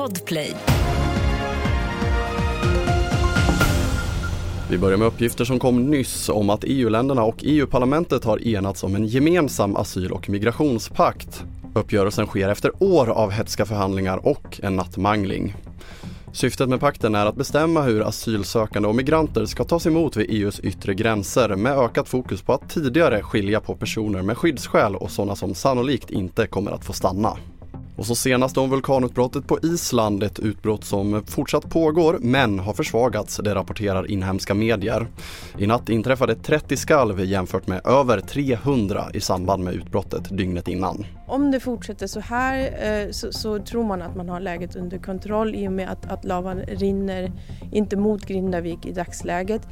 Podplay. Vi börjar med uppgifter som kom nyss om att EU-länderna och EU-parlamentet har enats om en gemensam asyl och migrationspakt. Uppgörelsen sker efter år av hetska förhandlingar och en nattmangling. Syftet med pakten är att bestämma hur asylsökande och migranter ska tas emot vid EUs yttre gränser med ökat fokus på att tidigare skilja på personer med skyddsskäl och sådana som sannolikt inte kommer att få stanna. Och så senast om vulkanutbrottet på Island, ett utbrott som fortsatt pågår men har försvagats, det rapporterar inhemska medier. I natt inträffade 30 skalv jämfört med över 300 i samband med utbrottet dygnet innan. Om det fortsätter så här eh, så, så, tror man att man har läget under kontroll i och med att, att lavan rinner inte mot Grindavik i dagsläget.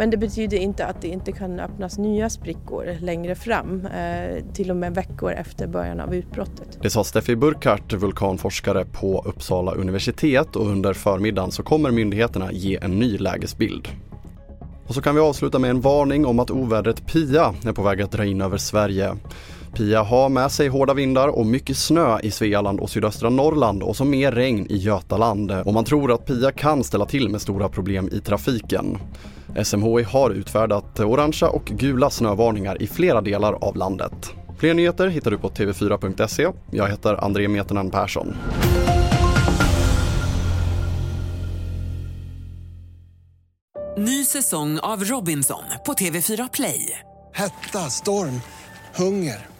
Men det betyder inte att det inte kan öppnas nya sprickor längre fram, eh, till och med veckor efter början av utbrottet. Det sa Steffi Burkhardt, vulkanforskare på Uppsala universitet och under förmiddagen så kommer myndigheterna ge en ny lägesbild. Och så kan vi avsluta med en varning om att ovädret Pia är på väg att dra in över Sverige. Pia har med sig hårda vindar och mycket snö i Svealand och sydöstra Norrland och så mer regn i Götaland. Och man tror att Pia kan ställa till med stora problem i trafiken. SMHI har utfärdat orangea och gula snövarningar i flera delar av landet. Fler nyheter hittar du på tv4.se. Jag heter André Meternan Persson. Ny säsong av Robinson på TV4 Play. Hetta, storm, hunger.